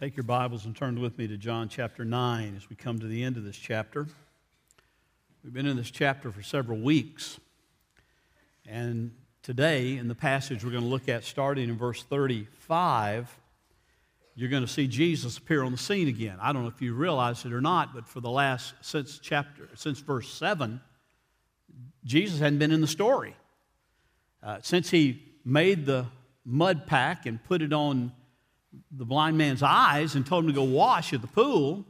Take your Bibles and turn with me to John chapter 9 as we come to the end of this chapter. We've been in this chapter for several weeks. And today, in the passage we're going to look at, starting in verse 35, you're going to see Jesus appear on the scene again. I don't know if you realize it or not, but for the last, since chapter, since verse 7, Jesus hadn't been in the story. Uh, since he made the mud pack and put it on the blind man's eyes and told him to go wash at the pool.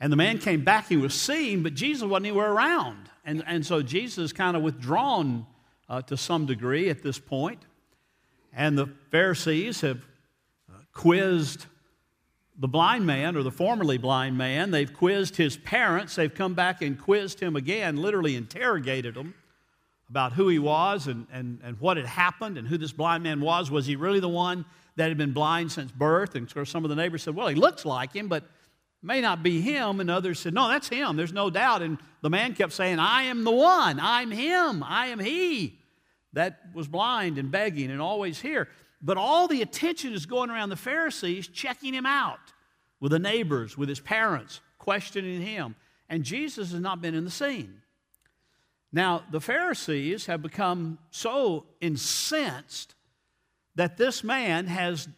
And the man came back, he was seen, but Jesus wasn't anywhere around. And, and so Jesus kind of withdrawn uh, to some degree at this point. And the Pharisees have uh, quizzed the blind man or the formerly blind man. They've quizzed his parents. They've come back and quizzed him again, literally interrogated him about who he was and, and, and what had happened and who this blind man was. Was he really the one that had been blind since birth. And of course, some of the neighbors said, Well, he looks like him, but may not be him. And others said, No, that's him. There's no doubt. And the man kept saying, I am the one. I'm him. I am he that was blind and begging and always here. But all the attention is going around the Pharisees, checking him out with the neighbors, with his parents, questioning him. And Jesus has not been in the scene. Now, the Pharisees have become so incensed that this man has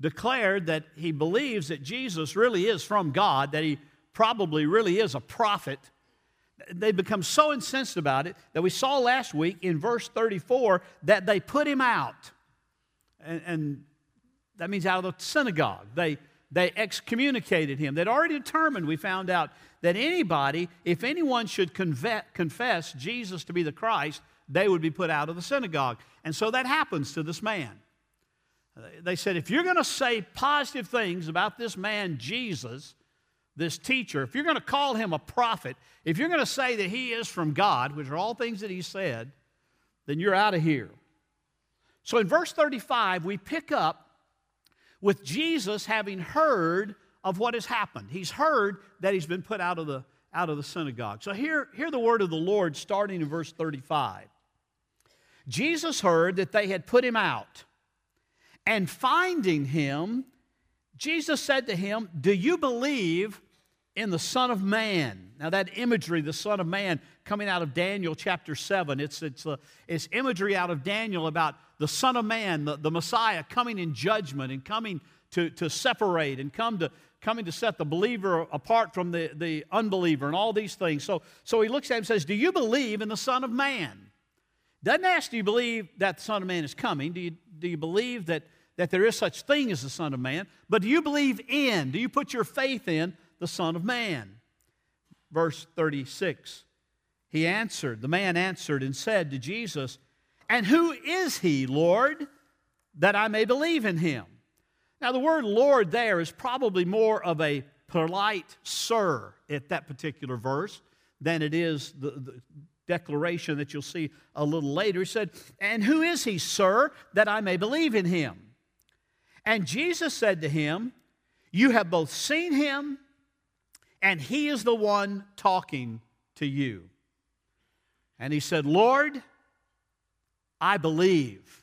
declared that he believes that Jesus really is from God, that he probably really is a prophet. They become so incensed about it that we saw last week in verse 34 that they put him out. And, and that means out of the synagogue. They, they excommunicated him. They'd already determined, we found out, that anybody, if anyone should confess Jesus to be the Christ, they would be put out of the synagogue. And so that happens to this man. They said, if you're going to say positive things about this man, Jesus, this teacher, if you're going to call him a prophet, if you're going to say that he is from God, which are all things that he said, then you're out of here. So in verse 35, we pick up with Jesus having heard of what has happened. He's heard that he's been put out of the, out of the synagogue. So hear, hear the word of the Lord starting in verse 35. Jesus heard that they had put him out. And finding him, Jesus said to him, Do you believe in the Son of Man? Now, that imagery, the Son of Man, coming out of Daniel chapter 7, it's, it's, uh, it's imagery out of Daniel about the Son of Man, the, the Messiah, coming in judgment and coming to, to separate and come to, coming to set the believer apart from the, the unbeliever and all these things. So, so he looks at him and says, Do you believe in the Son of Man? Doesn't ask, do you believe that the Son of Man is coming? Do you, do you believe that, that there is such thing as the Son of Man? But do you believe in, do you put your faith in the Son of Man? Verse 36. He answered, the man answered and said to Jesus, And who is he, Lord, that I may believe in him? Now, the word Lord there is probably more of a polite sir at that particular verse than it is the, the, declaration that you'll see a little later. He said, And who is he, sir, that I may believe in him? And Jesus said to him, You have both seen him, and he is the one talking to you. And he said, Lord, I believe.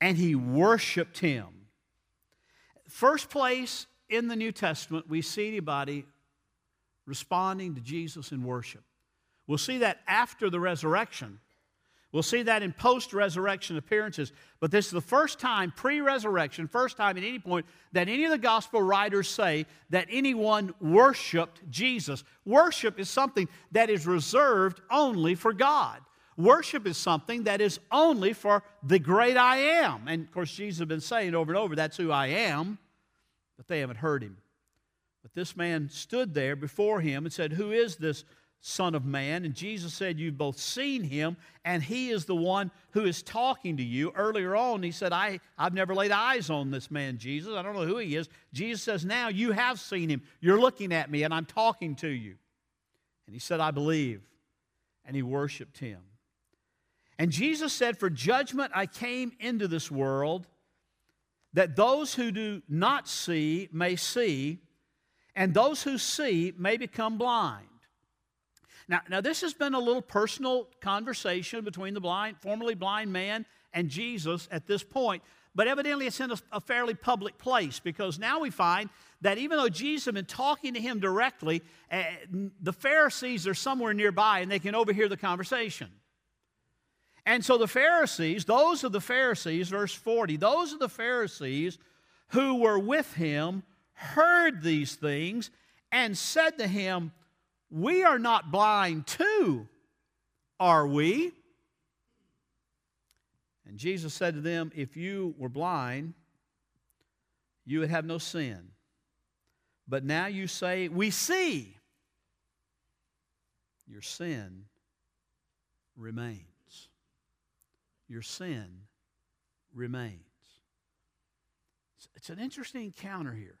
And he worshiped him. First place in the New Testament, we see anybody responding to Jesus in worship. We'll see that after the resurrection. We'll see that in post resurrection appearances. But this is the first time, pre resurrection, first time at any point, that any of the gospel writers say that anyone worshiped Jesus. Worship is something that is reserved only for God. Worship is something that is only for the great I am. And of course, Jesus has been saying over and over, that's who I am, but they haven't heard him. But this man stood there before him and said, Who is this Son of Man. And Jesus said, You've both seen him, and he is the one who is talking to you. Earlier on, he said, I, I've never laid eyes on this man, Jesus. I don't know who he is. Jesus says, Now you have seen him. You're looking at me, and I'm talking to you. And he said, I believe. And he worshiped him. And Jesus said, For judgment I came into this world, that those who do not see may see, and those who see may become blind. Now, now this has been a little personal conversation between the blind, formerly blind man and Jesus at this point. But evidently, it's in a, a, fairly public place because now we find that even though Jesus had been talking to him directly, uh, the Pharisees are somewhere nearby and they can overhear the conversation. And so the Pharisees, those of the Pharisees, verse 40, those of the Pharisees who were with him heard these things and said to him, We are not blind too, are we? And Jesus said to them, If you were blind, you would have no sin. But now you say, We see. Your sin remains. Your sin remains. It's an interesting encounter here.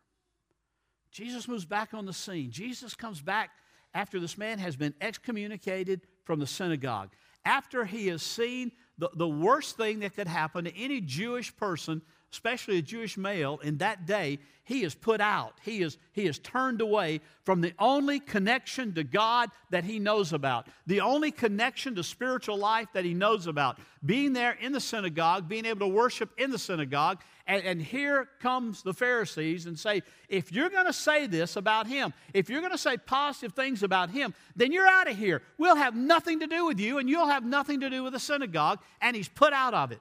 Jesus moves back on the scene. Jesus comes back after this man has been excommunicated from the synagogue. After he has seen the, the worst thing that could happen to any Jewish person, especially a Jewish male, in that day, he is put out. He is, he is turned away from the only connection to God that he knows about, the only connection to spiritual life that he knows about. Being there in the synagogue, being able to worship in the synagogue, and, and here comes the Pharisees and say, if you're going to say this about him, if you're going to say positive things about him, then you're out of here. We'll have nothing to do with you, and you'll have nothing to do with the synagogue. And he's put out of it.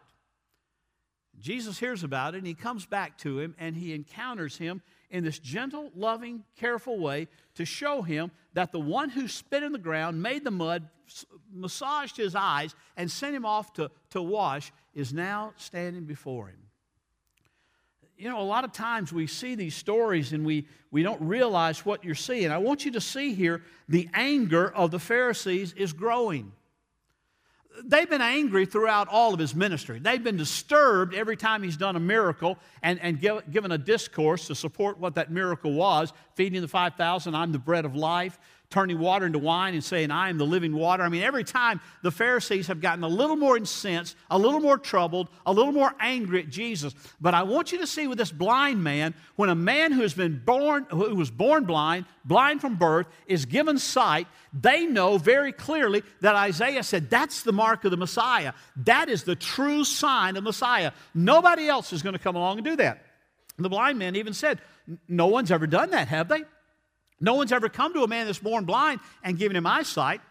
Jesus hears about it, and he comes back to him, and he encounters him in this gentle, loving, careful way to show him that the one who spit in the ground, made the mud, massaged his eyes, and sent him off to, to wash is now standing before him you know, a lot of times we see these stories and we, we don't realize what you're seeing. I want you to see here the anger of the Pharisees is growing. They've been angry throughout all of his ministry. They've been disturbed every time he's done a miracle and, and give, given a discourse to support what that miracle was feeding the 5,000, I'm the bread of life turning water into wine and saying, I am the living water. I mean, every time the Pharisees have gotten a little more incensed, a little more troubled, a little more angry at Jesus. But I want you to see with this blind man, when a man who has been born, who was born blind, blind from birth, is given sight, they know very clearly that Isaiah said that's the mark of the Messiah. That is the true sign of Messiah. Nobody else is going to come along and do that. The blind man even said, No one's ever done that, have they? No one's ever come to a man that's born blind and given him eyesight.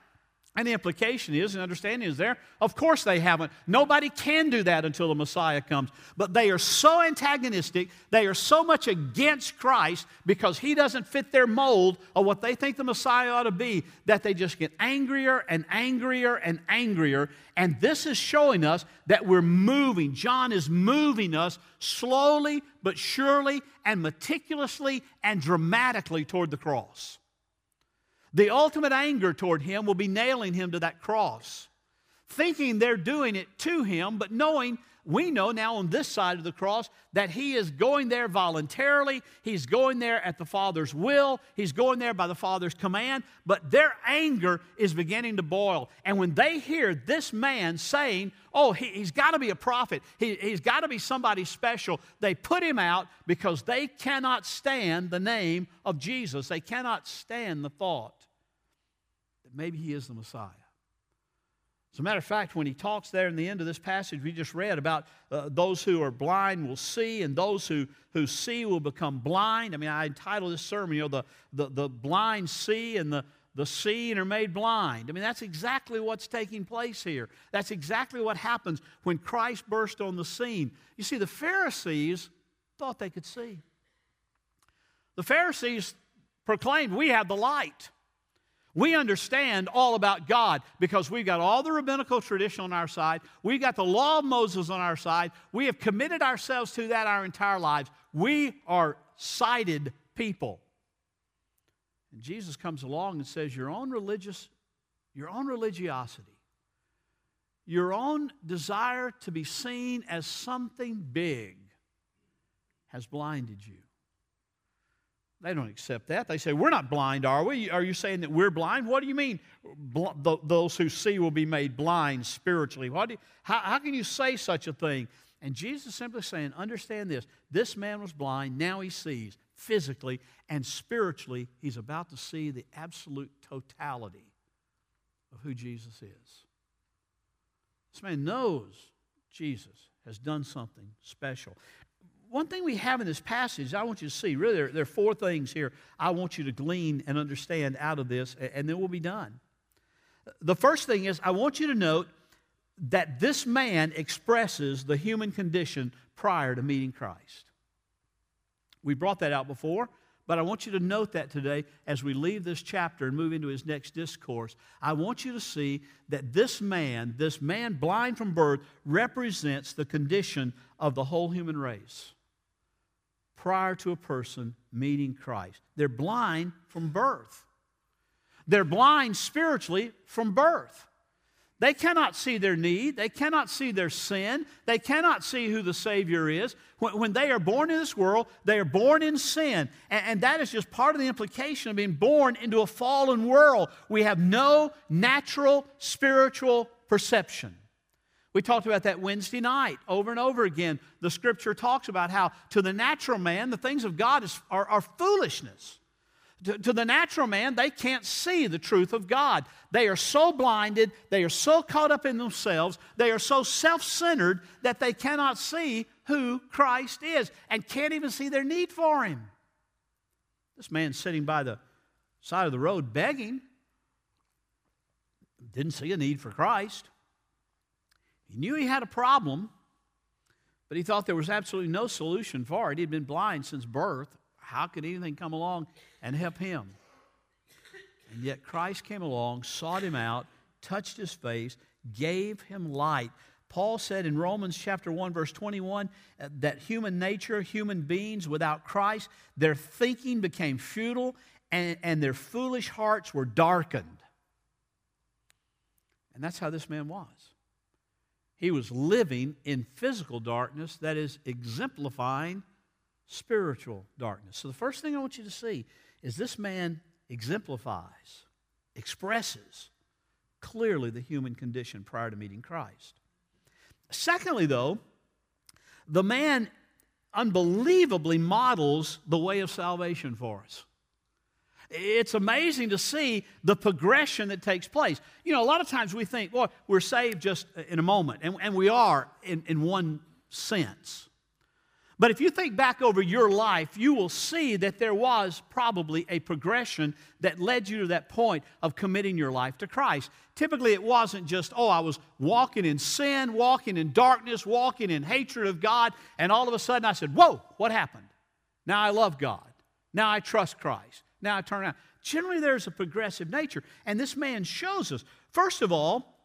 And the implication is, and understanding is there, of course they haven't. Nobody can do that until the Messiah comes. But they are so antagonistic, they are so much against Christ because he doesn't fit their mold of what they think the Messiah ought to be, that they just get angrier and angrier and angrier. And this is showing us that we're moving. John is moving us slowly but surely and meticulously and dramatically toward the cross. The ultimate anger toward him will be nailing him to that cross, thinking they're doing it to him, but knowing we know now on this side of the cross that he is going there voluntarily. He's going there at the Father's will. He's going there by the Father's command. But their anger is beginning to boil. And when they hear this man saying, Oh, he, has got to be a prophet, he, he's got to be somebody special, they put him out because they cannot stand the name of Jesus. They cannot stand the thought maybe he is the Messiah. As a matter of fact, when he talks there in the end of this passage we just read about uh, those who are blind will see and those who, who see will become blind. I mean, I entitled this sermon, you know, the, the, the blind see and the, the seeing are made blind. I mean, that's exactly what's taking place here. That's exactly what happens when Christ burst on the scene. You see, the Pharisees thought they could see. The Pharisees proclaimed, We have the light. We understand all about God because we've got all the rabbinical tradition on our side. We've got the law of Moses on our side. We have committed ourselves to that our entire lives. We are sighted people. And Jesus comes along and says, Your own religious, your own religiosity, your own desire to be seen as something big has blinded you. They don't accept that. They say, We're not blind, are we? Are you saying that we're blind? What do you mean Bl- those who see will be made blind spiritually? You, how, how can you say such a thing? And Jesus is simply saying, Understand this. This man was blind, now he sees physically and spiritually. He's about to see the absolute totality of who Jesus is. This man knows Jesus has done something special. One thing we have in this passage, I want you to see, really, there, there are four things here I want you to glean and understand out of this, and then we'll be done. The first thing is, I want you to note that this man expresses the human condition prior to meeting Christ. We brought that out before. But I want you to note that today as we leave this chapter and move into his next discourse. I want you to see that this man, this man blind from birth, represents the condition of the whole human race prior to a person meeting Christ. They're blind from birth, they're blind spiritually from birth. They cannot see their need. They cannot see their sin. They cannot see who the Savior is. When, when they are born in this world, they are born in sin. And, and that is just part of the implication of being born into a fallen world. We have no natural spiritual perception. We talked about that Wednesday night over and over again. The scripture talks about how to the natural man, the things of God is, are, are foolishness. To, to, the natural man, they can't see the truth of God. They are so blinded, they are so caught up in themselves, they are so self centered that they cannot see who Christ is and can't even see their need for Him. This man sitting by the side of the road begging didn't see a need for Christ. He knew he had a problem, but he thought there was absolutely no solution for it. He'd been blind since birth. How could anything come along and help him? And yet Christ came along, sought him out, touched his face, gave him light. Paul said in Romans chapter 1 verse 21 uh, that human nature, human beings without Christ, their thinking became futile and, and their foolish hearts were darkened. And that's how this man was. He was living in physical darkness that is exemplifying spiritual darkness. So the first thing I want you to see is this man exemplifies, expresses clearly the human condition prior to meeting Christ. Secondly, though, the man unbelievably models the way of salvation for us. It's amazing to see the progression that takes place. You know, a lot of times we think, well, we're saved just in a moment, and, and we are in, in one sense. But if you think back over your life, you will see that there was probably a progression that led you to that point of committing your life to Christ. Typically, it wasn't just, oh, I was walking in sin, walking in darkness, walking in hatred of God, and all of a sudden I said, whoa, what happened? Now I love God. Now I trust Christ. Now I turn around. Generally, there's a progressive nature, and this man shows us. First of all,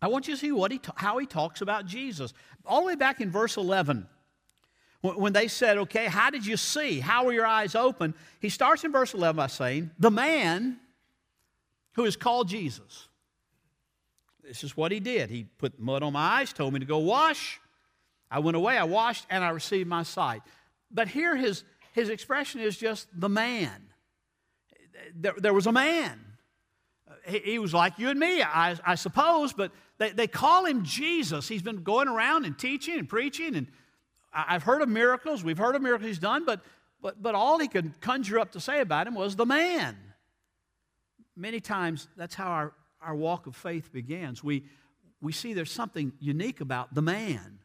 I want you to see what he how he talks about Jesus. All the way back in verse 11. When they said, okay, how did you see? How were your eyes open? He starts in verse 11 by saying, the man who is called Jesus. This is what he did. He put mud on my eyes, told me to go wash. I went away, I washed, and I received my sight. But here his, his expression is just the man. There, there was a man. He, he, was like you and me, I, I suppose, but they, they call him Jesus. He's been going around and teaching and preaching and I've heard of miracles, we've heard of miracles he's done, but, but, but all he could conjure up to say about him was the man. Many times, that's how our, our walk of faith begins. We, we see there's something unique about the man.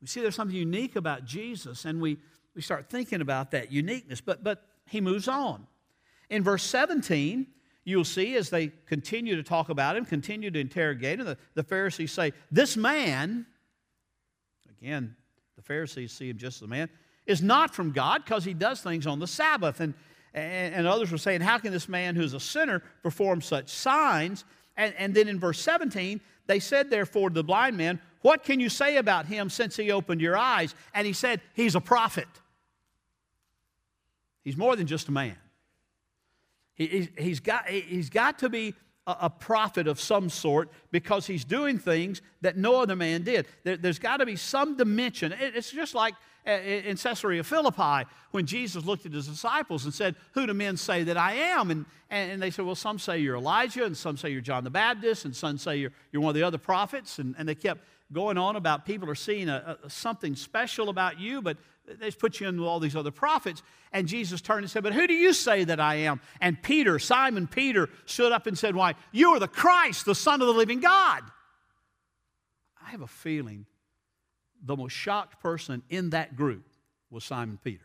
We see there's something unique about Jesus, and we, we start thinking about that uniqueness. But, but he moves on. In verse 17, you'll see as they continue to talk about him, continue to interrogate him, the, the Pharisees say, This man, again, the Pharisees see him just as a man, is not from God because he does things on the Sabbath. And, and, and, others were saying, How can this man who's a sinner perform such signs? And, and then in verse 17, they said, therefore, to the blind man, What can you say about him since he opened your eyes? And he said, He's a prophet. He's more than just a man. He, he's, got, he's got to be a, prophet of some sort because he's doing things that no other man did. There, has got to be some dimension. it's just like uh, in Caesarea Philippi when Jesus looked at his disciples and said, Who do men say that I am? And, and, they said, Well, some say you're Elijah, and some say you're John the Baptist, and some say you're, you're one of the other prophets. And, and they kept going on about people are seeing a, a, something special about you, but they put you in with all these other prophets. And Jesus turned and said, But who do you say that I am? And Peter, Simon Peter, stood up and said, Why, you are the Christ, the Son of the living God. I have a feeling the most shocked person in that group was Simon Peter.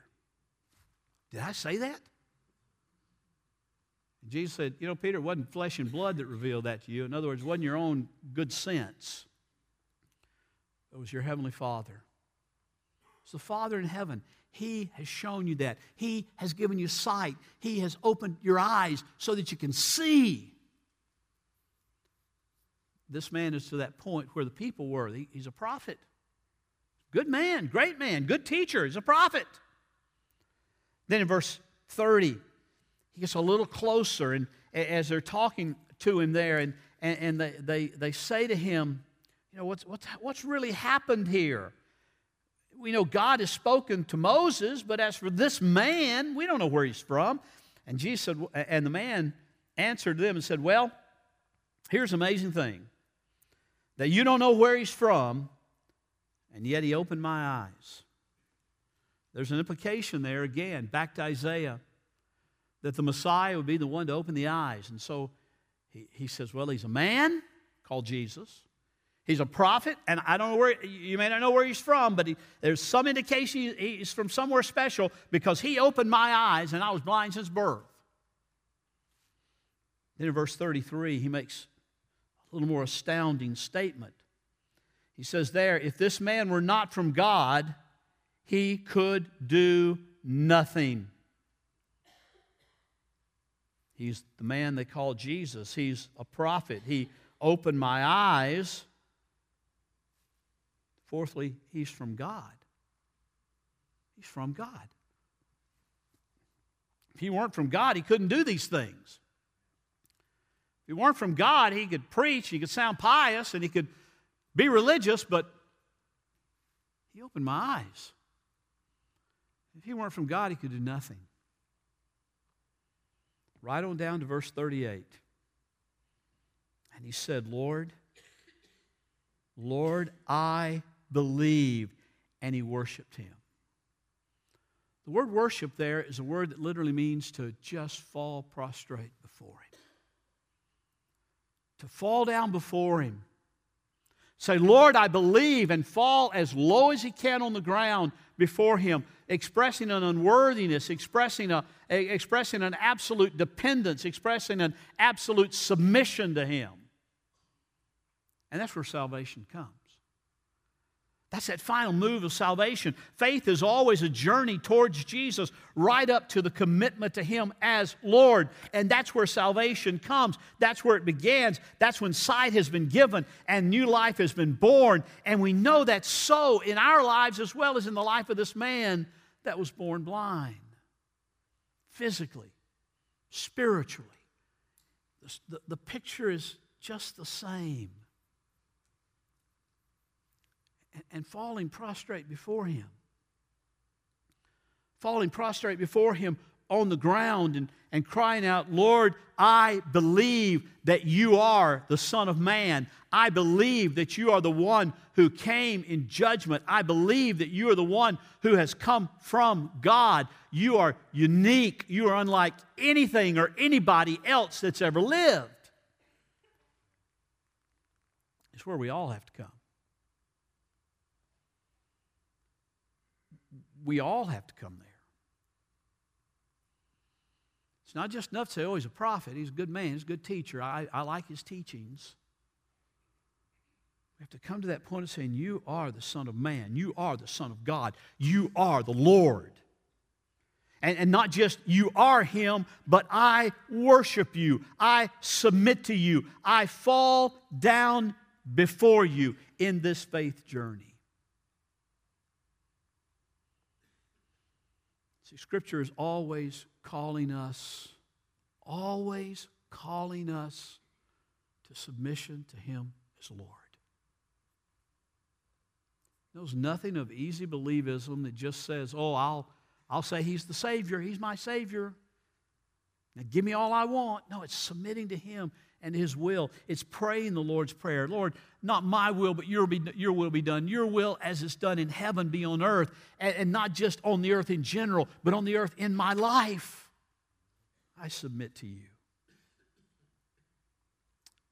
Did I say that? And Jesus said, You know, Peter, it wasn't flesh and blood that revealed that to you. In other words, it wasn't your own good sense, it was your Heavenly Father. It's the Father in heaven. He has shown you that. He has given you sight. He has opened your eyes so that you can see. This man is to that point where the people were. He's a prophet. Good man, great man, good teacher. He's a prophet. Then in verse 30, he gets a little closer, and as they're talking to him there, and, and, and they, they, they say to him, You know, what's, what's, what's really happened here? We know God has spoken to Moses, but as for this man, we don't know where he's from. And Jesus said, and the man answered them and said, Well, here's an amazing thing that you don't know where he's from, and yet he opened my eyes. There's an implication there again, back to Isaiah that the Messiah would be the one to open the eyes. And so he, he says, Well, he's a man called Jesus. He's a prophet, and I don't know where, you may not know where he's from, but he, there's some indication he's from somewhere special because he opened my eyes and I was blind since birth. Then in verse 33, he makes a little more astounding statement. He says there, if this man were not from God, he could do nothing. He's the man they call Jesus. He's a prophet. He opened my eyes. Fourthly, he's from God. He's from God. If he weren't from God, he couldn't do these things. If he weren't from God, he could preach, he could sound pious, and he could be religious, but he opened my eyes. If he weren't from God, he could do nothing. Right on down to verse 38. And he said, Lord, Lord, I believe. And he worshiped him. The word worship there is a word that literally means to just fall prostrate before him. To fall down before him. Say, Lord, I believe, and fall as low as he can on the ground before him expressing an unworthiness, expressing, a, a, expressing an absolute dependence, expressing an absolute submission to Him. And that's where salvation comes. That's that final move of salvation. Faith is always a journey towards Jesus, right up to the commitment to Him as Lord. And that's where salvation comes. That's where it begins. That's when sight has been given and new life has been born. And we know that so in our lives as well as in the life of this man that was born blind physically, spiritually. The, the, the picture is just the same and falling prostrate before him. Falling prostrate before him on the ground and, and crying out, Lord, I believe that you are the Son of Man. I believe that you are the one who came in judgment. I believe that you are the one who has come from God. You are unique. You are unlike anything or anybody else that's ever lived. It's where we all have to come. We all have to come there. It's not just enough to say, oh, he's a prophet, he's a good man, he's a good teacher, I, I like his teachings. We have to come to that point of saying, You are the Son of Man, you are the Son of God, you are the Lord. And, and not just you are Him, but I worship you, I submit to you, I fall down before you in this faith journey. See, Scripture is always calling us, always calling us to submission to Him as Lord. There's nothing of easy believism that just says, oh, I'll, I'll say He's the Savior, He's my Savior. Now give me all I want. No, it's submitting to Him and His will. It's praying the Lord's Prayer. Lord, not my will, but your, be, your will be done. Your will, as it's done in heaven, be on earth. And, and not just on the earth in general, but on the earth in my life. I submit to you.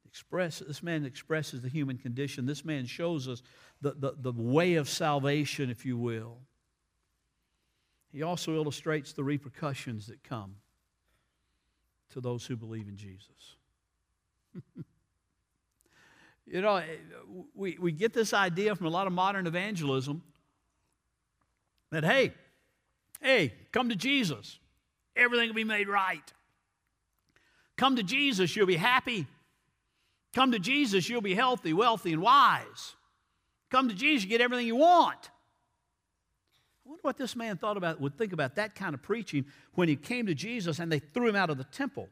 Express, this man expresses the human condition. This man shows us the, the, the way of salvation, if you will. He also illustrates the repercussions that come to those who believe in Jesus. you know, we, we get this idea from a lot of modern evangelism that, hey, hey, come to Jesus, everything will be made right. Come to Jesus, you'll be happy. Come to Jesus, you'll be healthy, wealthy, and wise. Come to Jesus, you get everything you want. I wonder what this man thought about, would think about that kind of preaching when he came to Jesus and they threw him out of the temple.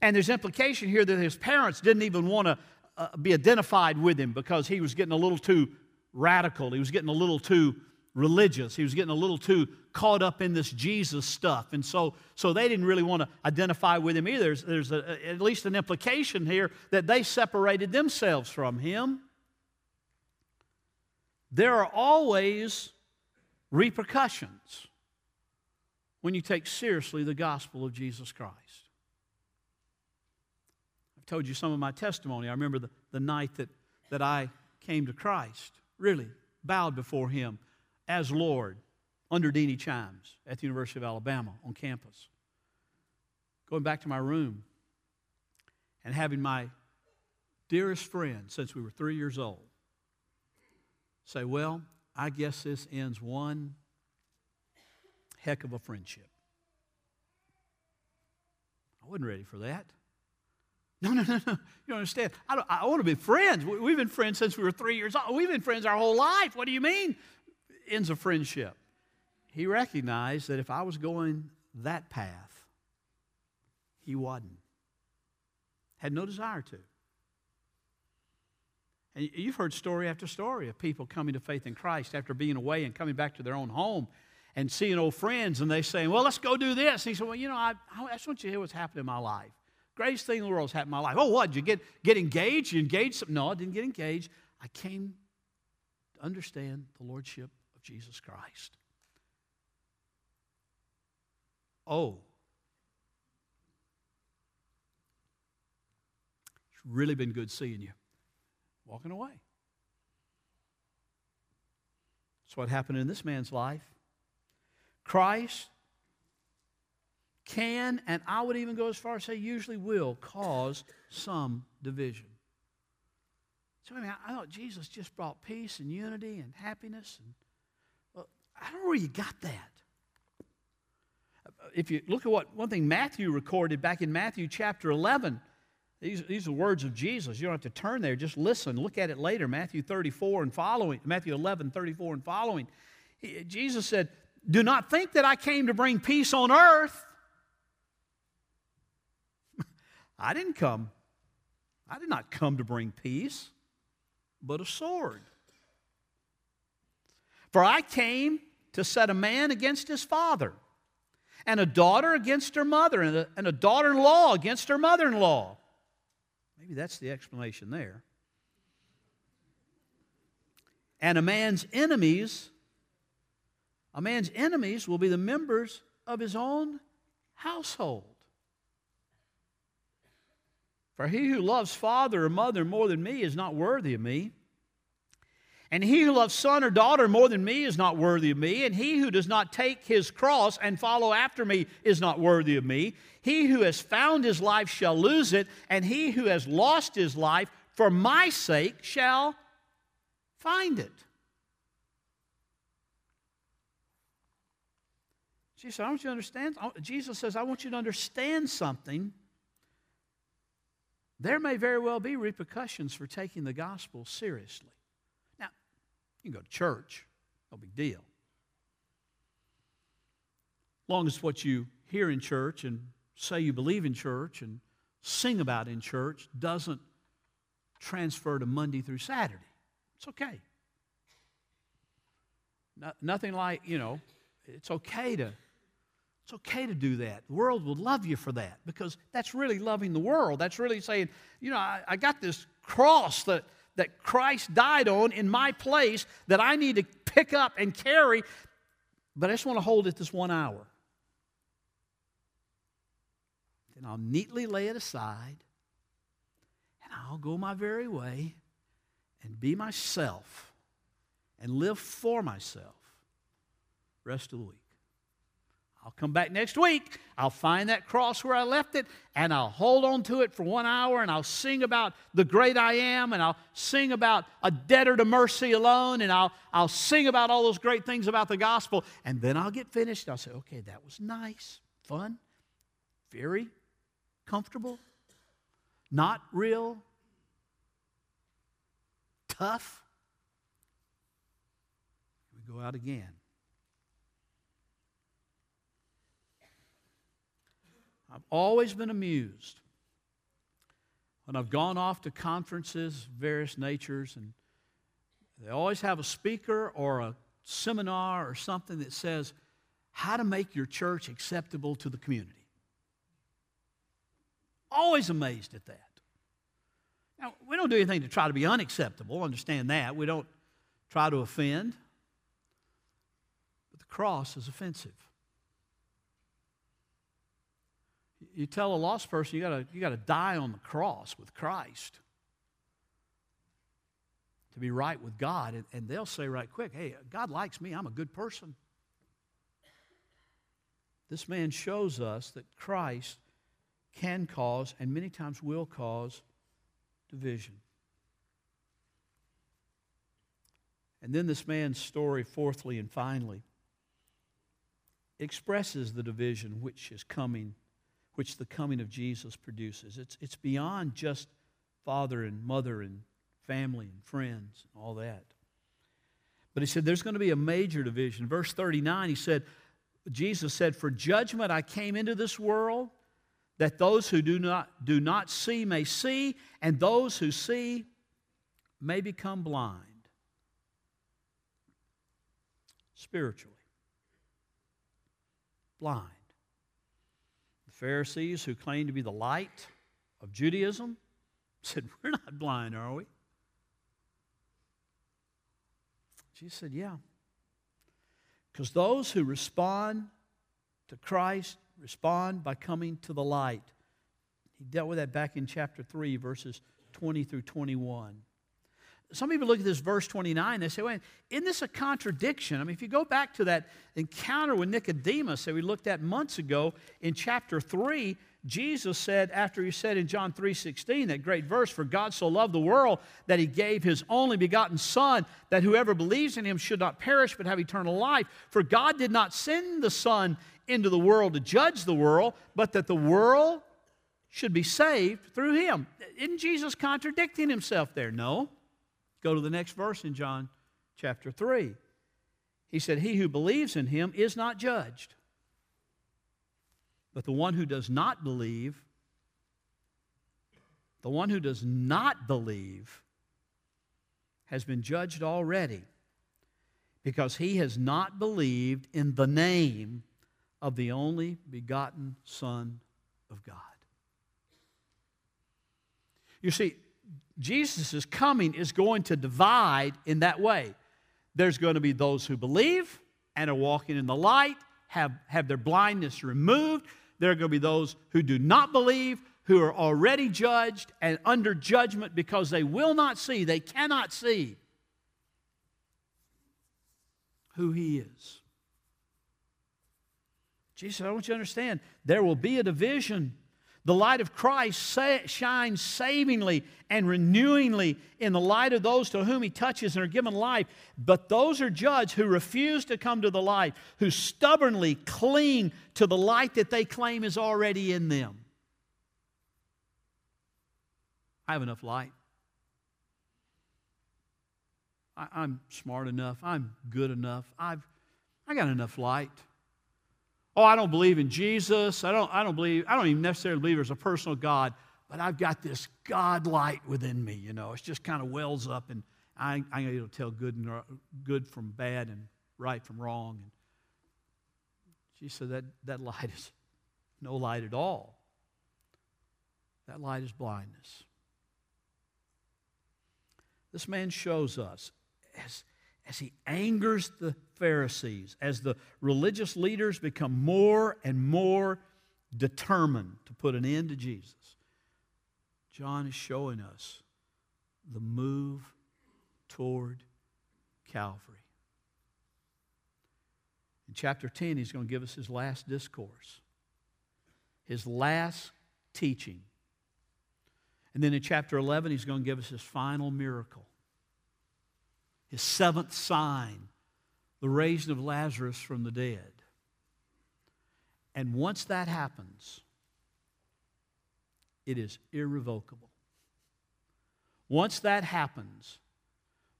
And there's implication here that his parents didn't even want to uh, be identified with him because he was getting a little too radical. He was getting a little too religious. He was getting a little too caught up in this Jesus stuff. And so, so they didn't really want to identify with him either. There's, there's a, at least an implication here that they separated themselves from him. There are always repercussions when you take seriously the gospel of Jesus Christ. Told you some of my testimony. I remember the, the night that, that I came to Christ, really bowed before Him as Lord under Denny Chimes at the University of Alabama on campus. Going back to my room and having my dearest friend since we were three years old say, Well, I guess this ends one heck of a friendship. I wasn't ready for that. No, no, no, no. You don't understand. I, I want to be friends. We've been friends since we were three years old. We've been friends our whole life. What do you mean? Ends a friendship. He recognized that if I was going that path, he wasn't. Had no desire to. And you've heard story after story of people coming to faith in Christ after being away and coming back to their own home and seeing old friends and they saying, Well, let's go do this. And he said, Well, you know, I, I just want you to hear what's happened in my life. Greatest thing in the world has happened in my life. Oh, what? Did you get, get engaged? You engaged? No, I didn't get engaged. I came to understand the Lordship of Jesus Christ. Oh, it's really been good seeing you walking away. That's what happened in this man's life. Christ can, and I would even go as far as say usually will, cause some division. So I mean, I thought Jesus just brought peace and unity and happiness. And well, I don't know where you got that. If you look at what one thing Matthew recorded back in Matthew chapter 11, these, these are words of Jesus. You don't have to turn there. Just listen. Look at it later. Matthew 34 and following, Matthew 11, 34 and following. He, Jesus said, Do not think that I came to bring peace on earth. I didn't come. I did not come to bring peace, but a sword. For I came to set a man against his father, and a daughter against her mother, and a, and a daughter in law against her mother in law Maybe that's the explanation there. And a man's enemies, a man's enemies will be the members of his own household. For he who loves father or mother more than me is not worthy of me. And he who loves son or daughter more than me is not worthy of me. And he who does not take his cross and follow after me is not worthy of me. He who has found his life shall lose it, and he who has lost his life for my sake shall find it. Jesus, I want you to understand. Jesus says, I want you to understand something. There may very well be repercussions for taking the gospel seriously. Now, you can go to church, no big deal. Long as what you hear in church and say you believe in church and sing about in church doesn't transfer to Monday through Saturday. It's okay. No, nothing like, you know, it's okay to it's okay to do that. The world will love you for that because that's really loving the world. That's really saying, you know, I, I got this cross that, that Christ died on in my place that I need to pick up and carry, but I just want to hold it this one hour and I'll neatly lay it aside and I'll go my very way and be myself and live for myself rest of the week. I'll come back next week. I'll find that cross where I left it and I'll hold on to it for one hour and I'll sing about the great I am and I'll sing about a debtor to mercy alone and I'll, I'll sing about all those great things about the gospel. And then I'll get finished. I'll say, okay, that was nice, fun, very comfortable, not real tough. We go out again. I've always been amused when I've gone off to conferences, various natures, and they always have a speaker or a seminar or something that says how to make your church acceptable to the community. Always amazed at that. Now, we don't do anything to try to be unacceptable, understand that. We don't try to offend. But the cross is offensive. You tell a lost person you gotta, you gotta die on the cross with Christ to be right with God, and, and they'll say right quick, hey, God likes me, I'm a good person. This man shows us that Christ can cause, and many times will cause, division. And then this man's story, fourthly and finally, expresses the division which is coming which the coming of Jesus produces. It's, it's beyond just father and mother and family and friends and all that. But he said there's going to be a major division. Verse 39, he said, Jesus said, For judgment I came into this world, that those who do not, do not see may see, and those who see may become blind. Spiritually. Blind. Pharisees who claimed to be the light of Judaism said, We're not blind, are we? Jesus said, Yeah. Because those who respond to Christ respond by coming to the light. He dealt with that back in chapter 3, verses 20 through 21. Some people look at this verse 29, they say, well, isn't this a contradiction? I mean, if you go back to that encounter with Nicodemus that we looked at months ago in chapter 3, Jesus said, after he said in John 3:16, that great verse, for God so loved the world that he gave his only begotten Son, that whoever believes in him should not perish but have eternal life. For God did not send the Son into the world to judge the world, but that the world should be saved through him. Isn't Jesus contradicting himself there? No. Go to the next verse in John chapter 3. He said, He who believes in him is not judged. But the one who does not believe, the one who does not believe, has been judged already because he has not believed in the name of the only begotten Son of God. You see, Jesus' coming is going to divide in that way. There's going to be those who believe and are walking in the light, have, have their blindness removed. There are going to be those who do not believe, who are already judged and under judgment because they will not see, they cannot see who He is. Jesus, I want you to understand there will be a division the light of Christ shines savingly and renewingly in the light of those to whom he touches and are given life. But those are judged who refuse to come to the light, who stubbornly cling to the light that they claim is already in them. I have enough light. I, am smart enough. I'm good enough. I've I got enough light oh, I don't believe in Jesus. I don't, I don't believe, I don't even necessarily believe there's a personal God, but I've got this God light within me, you know. It's just kind of wells up and I, I'm able to tell good, and, good from bad and right from wrong. And she said that, that light is no light at all. That light is blindness. This man shows us as as he angers the Pharisees, as the religious leaders become more and more determined to put an end to Jesus, John is showing us the move toward Calvary. In chapter 10, he's going to give us his last discourse, his last teaching. And then in chapter 11, he's going to give us his final miracle, his seventh sign, the raising of Lazarus from the dead. And once that happens, it is irrevocable. Once that happens,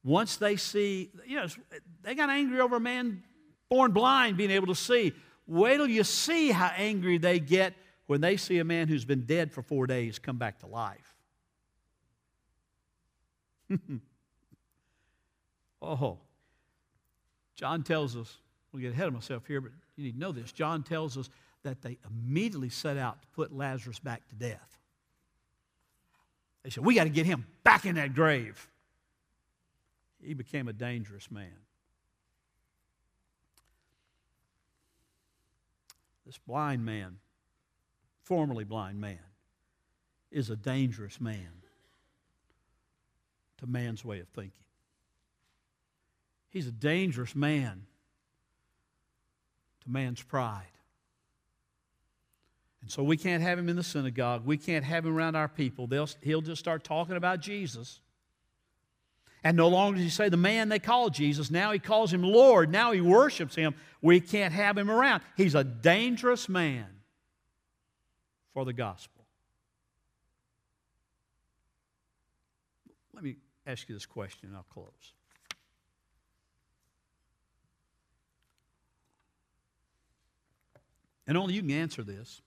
once they see, you know, they got angry over a man born blind being able to see. Wait till you see how angry they get when they see a man who's been dead for four days come back to life. oh, John tells us, we'll get ahead of myself here, but you need to know this. John tells us that they immediately set out to put Lazarus back to death. They said, We got to get him back in that grave. He became a dangerous man. This blind man, formerly blind man, is a dangerous man to man's way of thinking. He's a dangerous man to man's pride. And so we can't have him in the synagogue. We can't have him around our people. They'll, he'll just start talking about Jesus. And no longer does he say the man they call Jesus. Now he calls him Lord. Now he worships him. We can't have him around. He's a dangerous man for the gospel. Let me ask you this question and I'll close. And only you can answer this.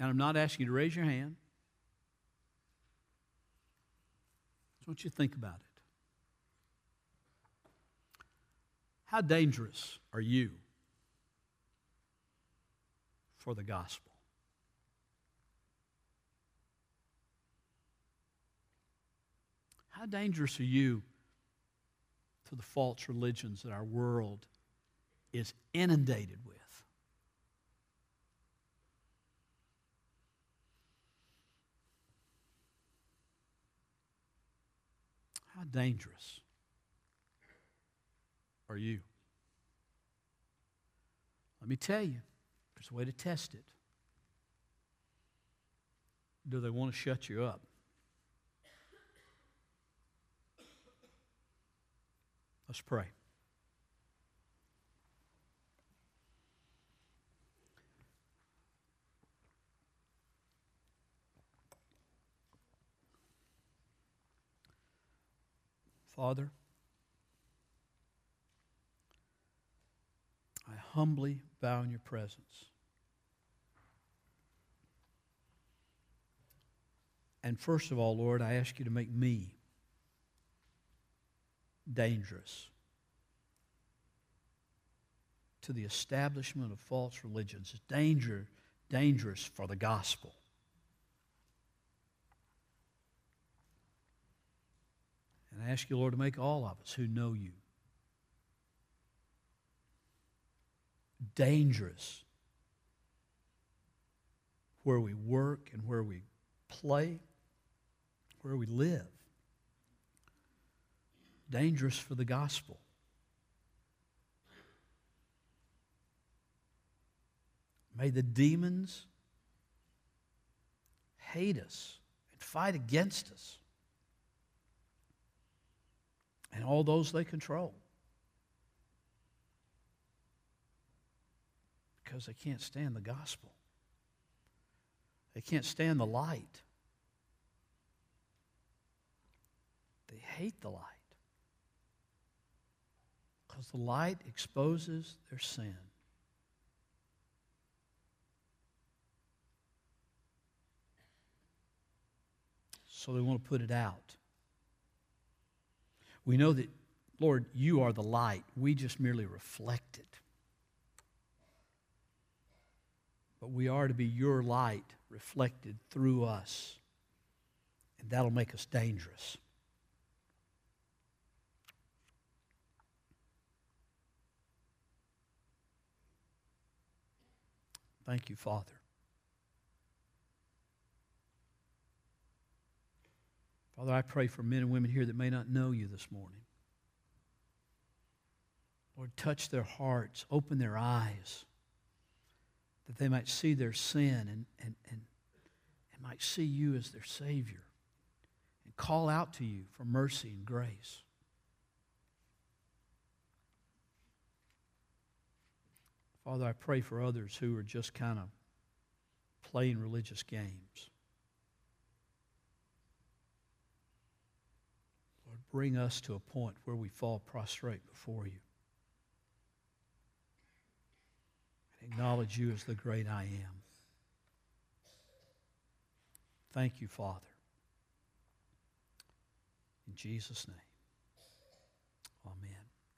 And I'm not asking you to raise your hand. I want you to think about it. How dangerous are you for the gospel? How dangerous are you to the false religions that our world is inundated with? How dangerous are you? Let me tell you, there's a way to test it. Do they want to shut you up? Let's pray. Father, I humbly bow in your presence. And first of all, Lord, I ask you to make me dangerous to the establishment of false religions. Danger, dangerous for the gospel. And I ask you, Lord, to make all of us who know you dangerous where we work and where we play, where we live. Dangerous for the gospel. May the demons hate us and fight against us and all those they control. Because they can't stand the gospel, they can't stand the light. They hate the light because the light exposes their sin. So they want to put it out. We know that, Lord, you are the light. We just merely reflect it. But we are to be your light reflected through us. And that'll make us dangerous. Thank you, Father. Father, I pray for men and women here that may not know you this morning. Lord, touch their hearts, open their eyes, that they might see their sin and, and, and, and might see you as their Savior and call out to you for mercy and grace. Father, I pray for others who are just kind of playing religious games. Bring us to a point where we fall prostrate before you. And acknowledge you as the great I am. Thank you, Father. In Jesus' name, amen.